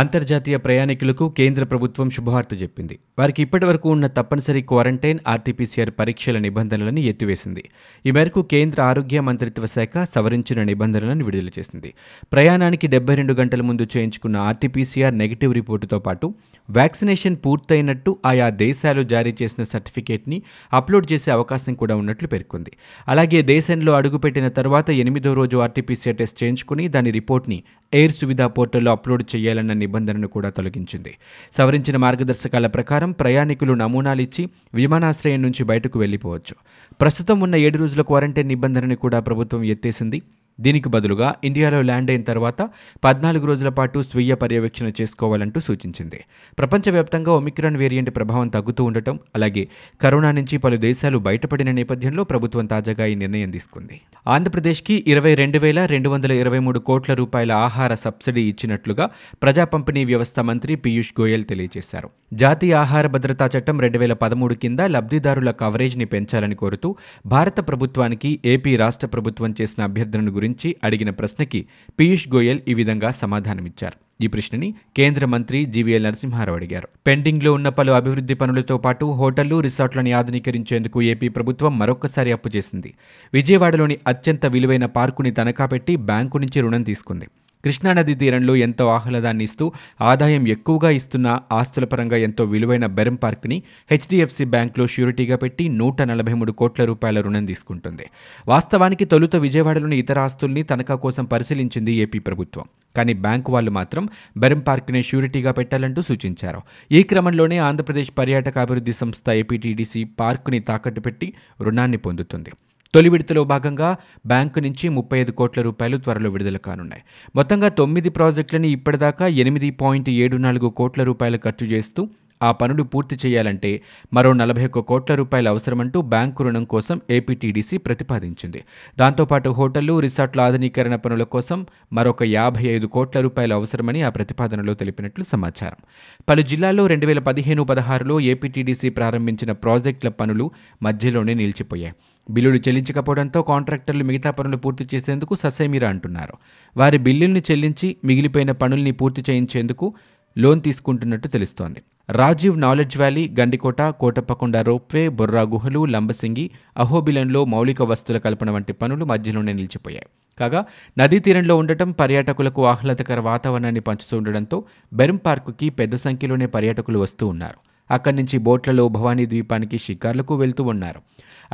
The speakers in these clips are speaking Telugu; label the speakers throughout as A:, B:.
A: అంతర్జాతీయ ప్రయాణికులకు కేంద్ర ప్రభుత్వం శుభవార్త చెప్పింది. వారికి ఇప్పటివరకు ఉన్న తప్పనిసరి క్వారంటైన్ ఆర్టీపీసీఆర్ పరీక్షల నిబంధనలను ఎత్తివేసింది. ఈ మేరకు కేంద్ర ఆరోగ్య మంత్రిత్వ శాఖ సవరించిన నిబంధనలను విడుదల చేసింది. ప్రయాణానికి డెబ్బై రెండు గంటల ముందు చేయించుకున్న ఆర్టీపీసీఆర్ నెగిటివ్ రిపోర్టుతో పాటు వ్యాక్సినేషన్ పూర్తయినట్టు ఆయా దేశాలు జారీ చేసిన సర్టిఫికేట్ని అప్లోడ్ చేసే అవకాశం కూడా ఉన్నట్లు పేర్కొంది. అలాగే దేశంలో అడుగుపెట్టిన తర్వాత ఎనిమిదో రోజు ఆర్టీపీసీఆర్ టెస్ట్ చేయించుకుని దాని రిపోర్ట్ని ఎయిర్ సువిధా పోర్టల్లో అప్లోడ్ చేయాలన్న నిబంధనను కూడా తొలగించింది. సవరించిన మార్గదర్శకాల ప్రకారం ప్రయాణికులు నమూనాలు ఇచ్చి విమానాశ్రయం నుంచి బయటకు వెళ్ళిపోవచ్చు. ప్రస్తుతం ఉన్న ఏడు రోజుల క్వారంటైన్ నిబంధనను కూడా ప్రభుత్వం ఎత్తేసింది. దీనికి బదులుగా ఇండియాలో ల్యాండ్ అయిన తర్వాత పద్నాలుగు రోజుల పాటు స్వీయ పర్యవేక్షణ చేసుకోవాలంటూ సూచించింది. ప్రపంచవ్యాప్తంగా ఒమిక్రాన్ వేరియంట్ ప్రభావం తగ్గుతూ ఉండటం అలాగే కరోనా నుంచి పలు దేశాలు బయటపడిన నేపథ్యంలో ప్రభుత్వం తాజాగా ఈ నిర్ణయం తీసుకుంది. ఆంధ్రప్రదేశ్కి ఇరవై రెండు వేల రెండు వందల ఇరవై మూడు కోట్ల రూపాయల ఆహార సబ్సిడీ ఇచ్చినట్లుగా ప్రజా పంపిణీ వ్యవస్థ మంత్రి పీయూష్ గోయల్ తెలియజేశారు. జాతీయ ఆహార భద్రతా చట్టం రెండు వేల పదమూడు కింద లబ్ధిదారుల కవరేజ్ని పెంచాలని కోరుతూ భారత ప్రభుత్వానికి ఏపీ రాష్ట్ర ప్రభుత్వం చేసిన అభ్యర్థనను గురించి అడిగిన ప్రశ్నకి పీయూష్ గోయల్ ఈ విధంగా సమాధానమిచ్చారు. ఈ ప్రశ్నని కేంద్ర మంత్రి జీవీఎల్ నరసింహారావు అడిగారు. పెండింగ్లో ఉన్న పలు అభివృద్ధి పనులతో పాటు హోటళ్ళు రిసార్ట్లను ఆధునీకరించేందుకు ఏపీ ప్రభుత్వం మరొకసారి అప్పు చేసింది. విజయవాడలోని అత్యంత విలువైన పార్కుని తనఖా పెట్టి బ్యాంకు నుంచి రుణం తీసుకుంది. కృష్ణానది తీరంలో ఎంతో ఆహ్లాదాన్ని ఇస్తూ ఆదాయం ఎక్కువగా ఇస్తున్న ఆస్తుల పరంగా ఎంతో విలువైన బెరం పార్క్ని హెచ్డిఎఫ్సి బ్యాంక్లో ష్యూరిటీగా పెట్టి నూట నలభై మూడు కోట్ల రూపాయల రుణం తీసుకుంటుంది. వాస్తవానికి తొలుత విజయవాడలోని ఇతర ఆస్తుల్ని తనఖా కోసం పరిశీలించింది ఏపీ ప్రభుత్వం. కానీ బ్యాంకు వాళ్ళు మాత్రం బెరం పార్క్ని ష్యూరిటీగా పెట్టాలంటూ సూచించారు. ఈ క్రమంలోనే ఆంధ్రప్రదేశ్ పర్యాటక అభివృద్ధి సంస్థ ఏపీటీడీసీ పార్కుని తాకట్టు పెట్టి రుణాన్ని పొందుతుంది. తొలి విడతలో భాగంగా బ్యాంకు నుంచి ముప్పై ఐదు కోట్ల రూపాయలు త్వరలో విడుదల కానున్నాయి. మొత్తంగా తొమ్మిది ప్రాజెక్టులని ఇప్పటిదాకా ఎనిమిది పాయింట్ ఏడు నాలుగు కోట్ల రూపాయలు ఖర్చు చేస్తూ ఆ పనులు పూర్తి చేయాలంటే మరో నలభై ఒక్క కోట్ల రూపాయలు అవసరమంటూ బ్యాంకు రుణం కోసం ఏపీటీడీసీ ప్రతిపాదించింది. దాంతోపాటు హోటళ్ళు రిసార్ట్ల ఆధునీకరణ పనుల కోసం మరొక యాభై ఐదు కోట్ల రూపాయలు అవసరమని ఆ ప్రతిపాదనలో తెలిపినట్లు సమాచారం. పలు జిల్లాల్లో రెండు వేల పదిహేను పదహారులో ఏపీటీడీసీ ప్రారంభించిన ప్రాజెక్టుల పనులు మధ్యలోనే నిలిచిపోయాయి. బిల్లులు చెల్లించకపోవడంతో కాంట్రాక్టర్లు మిగతా పనులు పూర్తి చేసేందుకు ససేమిరా అంటున్నారు. వారి బిల్లుల్ని చెల్లించి మిగిలిపోయిన పనుల్ని పూర్తి చేయించేందుకు లోన్ తీసుకుంటున్నట్టు తెలుస్తోంది. Rajiv knowledge valley Gandikota Kotappakonda ropeway Borra గుహలు లంబసింగి అహోబిలంలో మౌలిక వస్తువుల కల్పన వంటి పనులు మధ్యలోనే నిలిచిపోయాయి. కాగా నదీ తీరంలో ఉండటం పర్యాటకులకు ఆహ్లాదకర వాతావరణాన్ని పంచుతూ ఉండడంతో బెరం పార్కుకి పెద్ద సంఖ్యలోనే పర్యాటకులు వస్తూ ఉన్నారు. అక్కడి నుంచి బోట్లలో భవానీ ద్వీపానికి షికార్లకు వెళ్తూ ఉన్నారు.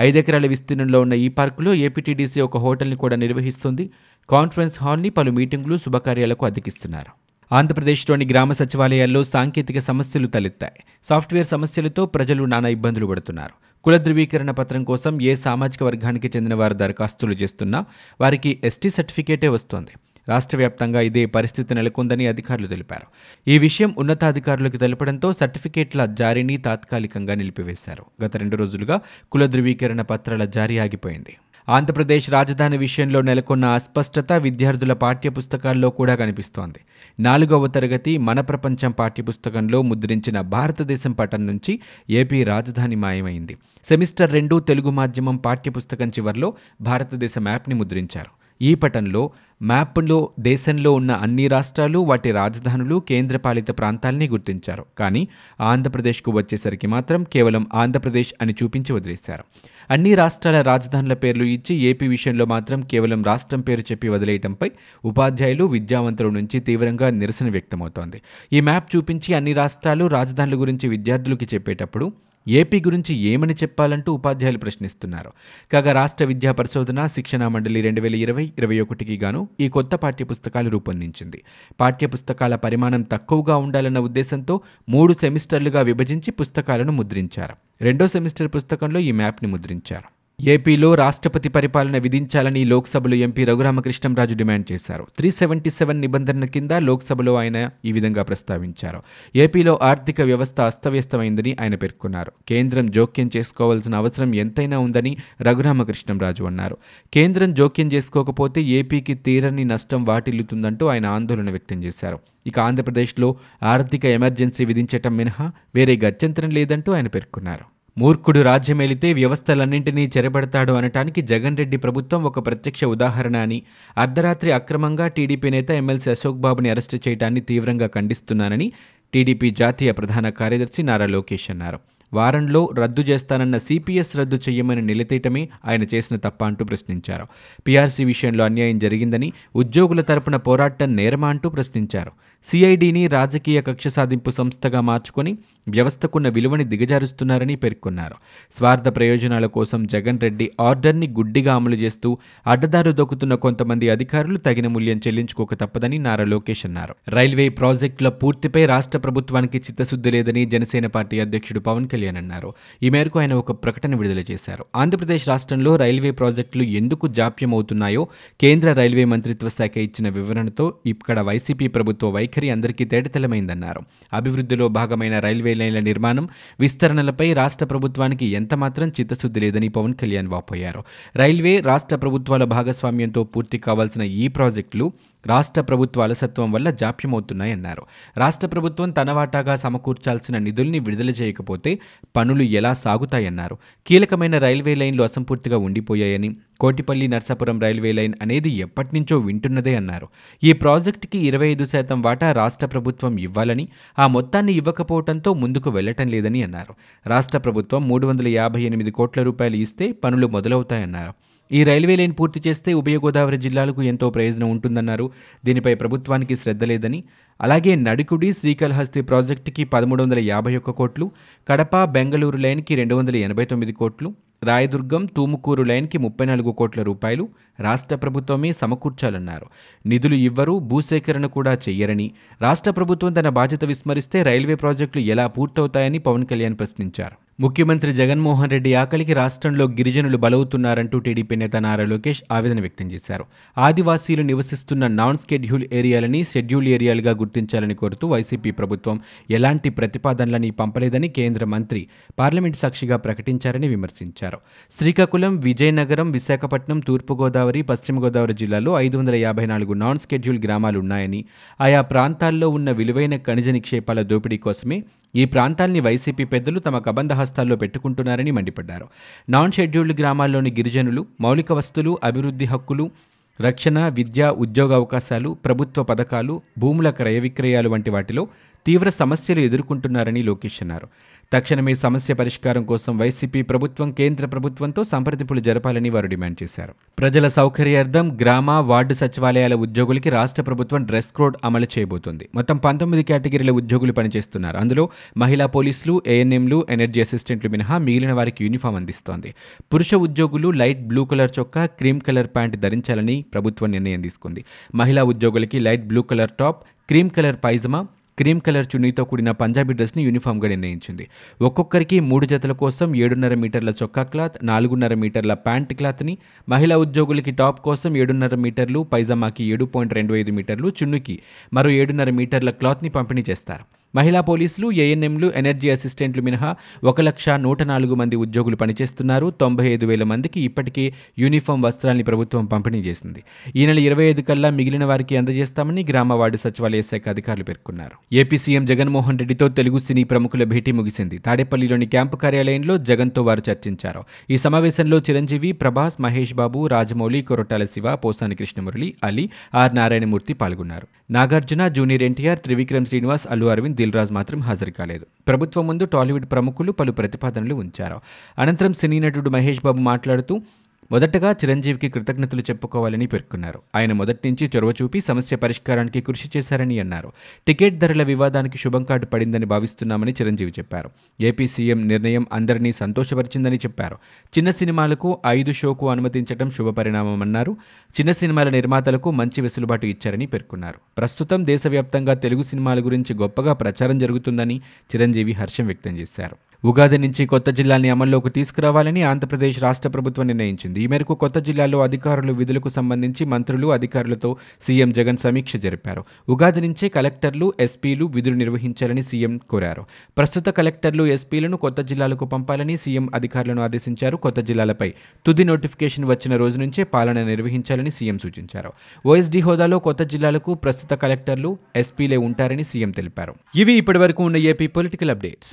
A: ఐదెకరాల విస్తీర్ణంలో ఉన్న ఈ పార్కులో ఏపీటీడీసీ ఒక హోటల్ని కూడా నిర్వహిస్తుంది. కాన్ఫరెన్స్ హాల్ని పలు మీటింగులు శుభకార్యాలకు అద్దెకిస్తున్నారు. ఆంధ్రప్రదేశ్లోని గ్రామ సచివాలయాల్లో సాంకేతిక సమస్యలు తలెత్తాయి. సాఫ్ట్వేర్ సమస్యలతో ప్రజలు నానా ఇబ్బందులు పడుతున్నారు. కుల ధృవీకరణ పత్రం కోసం ఏ సామాజిక వర్గానికి చెందిన వారు దరఖాస్తులు చేస్తున్నా వారికి ఎస్టీ సర్టిఫికేటే వస్తోంది. రాష్ట్ర వ్యాప్తంగా ఇదే పరిస్థితి నెలకొందని అధికారులు తెలిపారు. ఈ విషయం ఉన్నతాధికారులకు తెలపడంతో సర్టిఫికేట్ల జారీని తాత్కాలికంగా నిలిపివేశారు. గత రెండు రోజులుగా కుల ధృవీకరణ పత్రాల జారీ ఆగిపోయింది. ఆంధ్రప్రదేశ్ రాజధాని విషయంలో నెలకొన్న అస్పష్టత విద్యార్థుల పాఠ్యపుస్తకాల్లో కూడా కనిపిస్తోంది. నాలుగవ తరగతి మన ప్రపంచం పాఠ్యపుస్తకంలో ముద్రించిన భారతదేశం పటం నుంచి ఏపీ రాజధాని మాయమైంది. సెమిస్టర్ రెండు తెలుగు మాధ్యమం పాఠ్యపుస్తకం చివరిలో భారతదేశం మ్యాప్ని ముద్రించారు. ఈ పటంలో మ్యాప్లో దేశంలో ఉన్న అన్ని రాష్ట్రాలు వాటి రాజధానులు కేంద్రపాలిత ప్రాంతాల్ని గుర్తించారు. కానీ ఆంధ్రప్రదేశ్కు వచ్చేసరికి మాత్రం కేవలం ఆంధ్రప్రదేశ్ అని చూపించి వదిలేశారు. అన్ని రాష్ట్రాల రాజధానుల పేర్లు ఇచ్చి ఏపీ విషయంలో మాత్రం కేవలం రాష్ట్రం పేరు చెప్పి వదిలేయటంపై ఉపాధ్యాయులు విద్యావంతుల నుంచి తీవ్రంగా నిరసన వ్యక్తమవుతోంది. ఈ మ్యాప్ చూపించి అన్ని రాష్ట్రాలు రాజధానుల గురించి విద్యార్థులకి చెప్పేటప్పుడు ఏపీ గురించి ఏమని చెప్పాలంటూ ఉపాధ్యాయులు ప్రశ్నిస్తున్నారు. కాగా రాష్ట్ర విద్యా పరిశోధన శిక్షణ మండలి రెండు వేల ఇరవై ఇరవై ఒకటికి గాను ఈ కొత్త పాఠ్యపుస్తకాలు రూపొందించింది. పాఠ్యపుస్తకాల పరిమాణం తక్కువగా ఉండాలన్న ఉద్దేశంతో మూడు సెమిస్టర్లుగా విభజించి పుస్తకాలను ముద్రించారు. రెండో సెమిస్టర్ పుస్తకంలో ఈ మ్యాప్ని ముద్రించారు. ఏపీలో రాష్ట్రపతి పరిపాలన విధించాలని లోక్సభలో ఎంపీ రఘురామకృష్ణంరాజు డిమాండ్ చేశారు. త్రీ సెవెంటీ సెవెన్ నిబంధనల కింద లోక్సభలో ఆయన ఈ విధంగా ప్రస్తావించారు. ఏపీలో ఆర్థిక వ్యవస్థ అస్తవ్యస్తమైందని ఆయన పేర్కొన్నారు. కేంద్రం జోక్యం చేసుకోవాల్సిన అవసరం ఎంతైనా ఉందని రఘురామకృష్ణంరాజు అన్నారు. కేంద్రం జోక్యం చేసుకోకపోతే ఏపీకి తీరని నష్టం వాటిల్లుతుందంటూ ఆయన ఆందోళన వ్యక్తం చేశారు. ఇక ఆంధ్రప్రదేశ్లో ఆర్థిక ఎమర్జెన్సీ విధించటం మినహా వేరే గత్యంతరం లేదంటూ ఆయన పేర్కొన్నారు. మూర్ఖుడు రాజ్యమేలితే వ్యవస్థలన్నింటినీ చెరబెడతాడు అనటానికి జగన్ రెడ్డి ప్రభుత్వం ఒక ప్రత్యక్ష ఉదాహరణ అని అర్ధరాత్రి అక్రమంగా టీడీపీ నేత ఎమ్మెల్సీ అశోక్ బాబుని అరెస్టు చేయడాన్ని తీవ్రంగా ఖండిస్తున్నానని టీడీపీ జాతీయ ప్రధాన కార్యదర్శి నారా లోకేష్ అన్నారు. వారంలో రద్దు చేస్తానన్న సిపిఎస్ రద్దు చేయమని నిలతీయటమే ఆయన చేసిన తప్ప అంటూ ప్రశ్నించారు. పీఆర్సీ విషయంలో అన్యాయం జరిగిందని ఉద్యోగుల తరపున పోరాటం నేరమా అంటూ ప్రశ్నించారు. సిఐడిని రాజకీయ కక్ష సాధింపు సంస్థగా మార్చుకొని వ్యవస్థకున్న విలువని దిగజారుస్తున్నారని పేర్కొన్నారు. స్వార్థ ప్రయోజనాల కోసం జగన్ రెడ్డి ఆర్డర్ని గుడ్డిగా అమలు చేస్తూ అడ్డదారు దొక్కుతున్న కొంతమంది అధికారులు తగిన మూల్యం చెల్లించుకోక తప్పదని నారా లోకేష్ అన్నారు. రైల్వే ప్రాజెక్టుల పూర్తిపై రాష్ట్ర ప్రభుత్వానికి చిత్తశుద్ధి లేదని జనసేన పార్టీ అధ్యక్షుడు పవన్ కళ్యాణ్ అన్నారు. ఈ మేరకు ఆయన ఒక ప్రకటన విడుదల చేశారు. ఆంధ్రప్రదేశ్ రాష్ట్రంలో రైల్వే ప్రాజెక్టులు ఎందుకు జాప్యం అవుతున్నాయో కేంద్ర రైల్వే మంత్రిత్వ శాఖ ఇచ్చిన వివరణతో ఇక్కడ వైసీపీ ప్రభుత్వ వైఖరి అందరికీ తేటతెలమైందన్నారు. అభివృద్ధిలో భాగమైన రైల్వే లైన్ల నిర్మాణం విస్తరణలపై రాష్ట్ర ప్రభుత్వానికి ఎంతమాత్రం చిత్తశుద్ధి లేదని పవన్ కళ్యాణ్ వాపోయారు. రైల్వే రాష్ట్ర ప్రభుత్వాల భాగస్వామ్యంతో పూర్తి కావాల్సిన ఈ ప్రాజెక్టులు రాష్ట్ర ప్రభుత్వ అలసత్వం వల్ల జాప్యమవుతున్నాయన్నారు. రాష్ట్ర ప్రభుత్వం తన వాటాగా సమకూర్చాల్సిన నిధుల్ని విడుదల చేయకపోతే పనులు ఎలా సాగుతాయన్నారు. కీలకమైన రైల్వే లైన్లు అసంపూర్తిగా ఉండిపోయాయని కోటిపల్లి నర్సాపురం రైల్వే లైన్ అనేది ఎప్పటినుంచో వింటున్నదే అన్నారు. ఈ ప్రాజెక్టుకి ఇరవై ఐదు శాతం వాటా రాష్ట్ర ప్రభుత్వం ఇవ్వాలని ఆ మొత్తాన్ని ఇవ్వకపోవడంతో ముందుకు వెళ్ళటం లేదని అన్నారు. రాష్ట్ర ప్రభుత్వం మూడు వందల యాభై ఎనిమిది కోట్ల రూపాయలు ఇస్తే పనులు మొదలవుతాయన్నారు. ఈ రైల్వే లైన్ పూర్తి చేస్తే ఉభయ గోదావరి జిల్లాలకు ఎంతో ప్రయోజనం ఉంటుందన్నారు. దీనిపై ప్రభుత్వానికి శ్రద్ధ లేదని అలాగే నడికుడి శ్రీకాళహస్తి ప్రాజెక్టుకి పదమూడు వందల యాభై ఒక్క కోట్లు కడప బెంగళూరు లైన్కి రెండు వందల ఎనభై తొమ్మిది కోట్లు రాయదుర్గం తూముకూరు లైన్కి ముప్పై నాలుగు కోట్ల రూపాయలు రాష్ట్ర ప్రభుత్వమే సమకూర్చాలన్నారు. నిధులు ఇవ్వరు భూసేకరణ కూడా చెయ్యరని. రాష్ట్ర ప్రభుత్వం తన బాధ్యత విస్మరిస్తే రైల్వే ప్రాజెక్టులు ఎలా పూర్తవుతాయని పవన్ కళ్యాణ్ ప్రశ్నించారు. ముఖ్యమంత్రి జగన్మోహన్ రెడ్డి ఆకలికి రాష్ట్రంలో గిరిజనులు బలవుతున్నారంటూ టీడీపీ నేత నారా లోకేష్ ఆవేదన వ్యక్తం చేశారు. ఆదివాసీలు నివసిస్తున్న నాన్ స్కెడ్యూల్ ఏరియాలని షెడ్యూల్ ఏరియాలుగా గుర్తించాలని కోరుతూ వైసీపీ ప్రభుత్వం ఎలాంటి ప్రతిపాదనలని పంపలేదని కేంద్ర మంత్రి పార్లమెంట్ సాక్షిగా ప్రకటించారని విమర్శించారు. శ్రీకాకుళం విజయనగరం విశాఖపట్నం తూర్పుగోదావరి పశ్చిమ గోదావరి జిల్లాలో ఐదు వందల యాభై నాలుగు నాన్ స్కెడ్యూల్ గ్రామాలు ఉన్నాయని ఆయా ప్రాంతాల్లో ఉన్న విలువైన ఖనిజ నిక్షేపాల దోపిడీ కోసమే ఈ ప్రాంతాల్ని వైసీపీ పెద్దలు తమ కబంధ హస్తాల్లో పెట్టుకుంటున్నారని మండిపడ్డారు. నాన్ షెడ్యూల్డ్ గ్రామాల్లోని గిరిజనులు మౌలిక వస్తువులు అభివృద్ధి హక్కులు రక్షణ విద్య ఉద్యోగ అవకాశాలు ప్రభుత్వ పథకాలు భూముల క్రయ విక్రయాలు వంటి వాటిలో తీవ్ర సమస్యలు ఎదుర్కొంటున్నారని లోకేష్ అన్నారు. తక్షణమే సమస్య పరిష్కారం కోసం వైసీపీ ప్రభుత్వం కేంద్ర ప్రభుత్వంతో సంప్రదింపులు జరపాలని వారు డిమాండ్ చేశారు. ప్రజల సౌకర్యార్థం గ్రామ వార్డు సచివాలయాల ఉద్యోగులకి రాష్ట్ర ప్రభుత్వం డ్రెస్ కోడ్ అమలు చేయబోతోంది. మొత్తం పంతొమ్మిది కేటగిరీల ఉద్యోగులు పనిచేస్తున్నారు. అందులో మహిళా పోలీసులు ఏఎన్ఎంలు ఎనర్జీ అసిస్టెంట్లు మినహా మిగిలిన వారికి యూనిఫామ్ అందిస్తోంది. పురుష ఉద్యోగులు లైట్ బ్లూ కలర్ చొక్కా క్రీమ్ కలర్ ప్యాంట్ ధరించాలని ప్రభుత్వం నిర్ణయం తీసుకుంది. మహిళా ఉద్యోగులకి light blue colour top cream colour pyjama cream colour చున్నీతో కూడిన పంజాబీ డ్రెస్ని యూనిఫామ్గా నిర్ణయించింది. ఒక్కొక్కరికి మూడు జతల కోసం ఏడున్నర మీటర్ల చొక్కా క్లాత్ నాలుగున్నర మీటర్ల ప్యాంట్ క్లాత్ని మహిళా ఉద్యోగులకి టాప్ కోసం ఏడున్నర మీటర్లు పైజామాకి ఏడు పాయింట్ రెండు ఐదు మీటర్లు చున్నుకి మరో ఏడున్నర మీటర్ల క్లాత్ని పంపిణీ చేస్తారు. మహిళా పోలీసులు ఏఎన్ఎంలు ఎనర్జీ అసిస్టెంట్లు మినహా ఒక లక్ష నూట నాలుగు మంది ఉద్యోగులు పనిచేస్తున్నారు. తొంభై ఐదు వేల మందికి ఇప్పటికే యూనిఫామ్ వస్త్రాల్ని ప్రభుత్వం పంపిణీ చేసింది. ఈ నెల ఇరవై ఐదు కల్లా మిగిలిన వారికి అందజేస్తామని గ్రామ వార్డు సచివాలయ శాఖ అధికారులు పేర్కొన్నారు. ఏపీ సీఎం జగన్మోహన్ రెడ్డితో తెలుగు సినీ ప్రముఖుల భేటీ ముగిసింది. తాడేపల్లిలోని క్యాంపు కార్యాలయంలో జగన్తో వారు చర్చించారు. ఈ సమావేశంలో చిరంజీవి ప్రభాస్ మహేష్ బాబు రాజమౌళి కొరటాల శివ పోసాని కృష్ణమురళి అలీ ఆర్. నారాయణమూర్తి పాల్గొన్నారు. నాగార్జున జూనియర్ ఎన్టీఆర్ త్రివిక్రమ్ శ్రీనివాస్ అల్లు అరవింద్ దిల్రాజ్ మాత్రం హాజరు కాలేదు. ప్రభుత్వం ముందు టాలీవుడ్ ప్రముఖులు పలు ప్రతిపాదనలు ఉంచారు. అనంతరం సినీ నటుడు మహేష్ బాబు మాట్లాడుతూ మొదటగా చిరంజీవికి కృతజ్ఞతలు చెప్పుకోవాలని పేర్కొన్నారు. ఆయన మొదటి నుంచి చొరవ చూపి సమస్య పరిష్కారానికి కృషి చేశారని అన్నారు. టికెట్ ధరల వివాదానికి శుభం కార్డు పడిందని భావిస్తున్నామని చిరంజీవి చెప్పారు. ఏపీ సీఎం నిర్ణయం అందరినీ సంతోషపరిచిందని చెప్పారు. చిన్న సినిమాలకు ఐదు షోకు అనుమతించడం శుభపరిణామమన్నారు చిన్న సినిమాల నిర్మాతలకు మంచి వెసులుబాటు ఇచ్చారని పేర్కొన్నారు. ప్రస్తుతం దేశవ్యాప్తంగా తెలుగు సినిమాల గురించి గొప్పగా ప్రచారం జరుగుతుందని చిరంజీవి హర్షం వ్యక్తం చేశారు. ఉగాది నుంచి కొత్త జిల్లాని అమల్లోకి తీసుకురావాలని ఆంధ్రప్రదేశ్ రాష్ట్ర ప్రభుత్వం నిర్ణయించింది. ఈ మేరకు కొత్త జిల్లాల్లో అధికారులు విధులకు సంబంధించి మంత్రులు అధికారులతో సీఎం జగన్ సమీక్ష జరిపారు. ఉగాది నుంచే కలెక్టర్లు ఎస్పీలు విధులు నిర్వహించాలని సీఎం కోరారు. ప్రస్తుత కలెక్టర్లు ఎస్పీలను కొత్త జిల్లాలకు పంపాలని సీఎం అధికారులను ఆదేశించారు. కొత్త జిల్లాలపై తుది నోటిఫికేషన్ వచ్చిన రోజు నుంచే పాలన నిర్వహించాలని సీఎం సూచించారు. ఓఎస్డీ హోదాలో కొత్త జిల్లాలకు ప్రస్తుత కలెక్టర్లు ఎస్పీలే ఉంటారని సీఎం తెలిపారు. ఇవి ఇప్పటివరకు ఉన్న ఏపీ పొలిటికల్ అప్డేట్స్.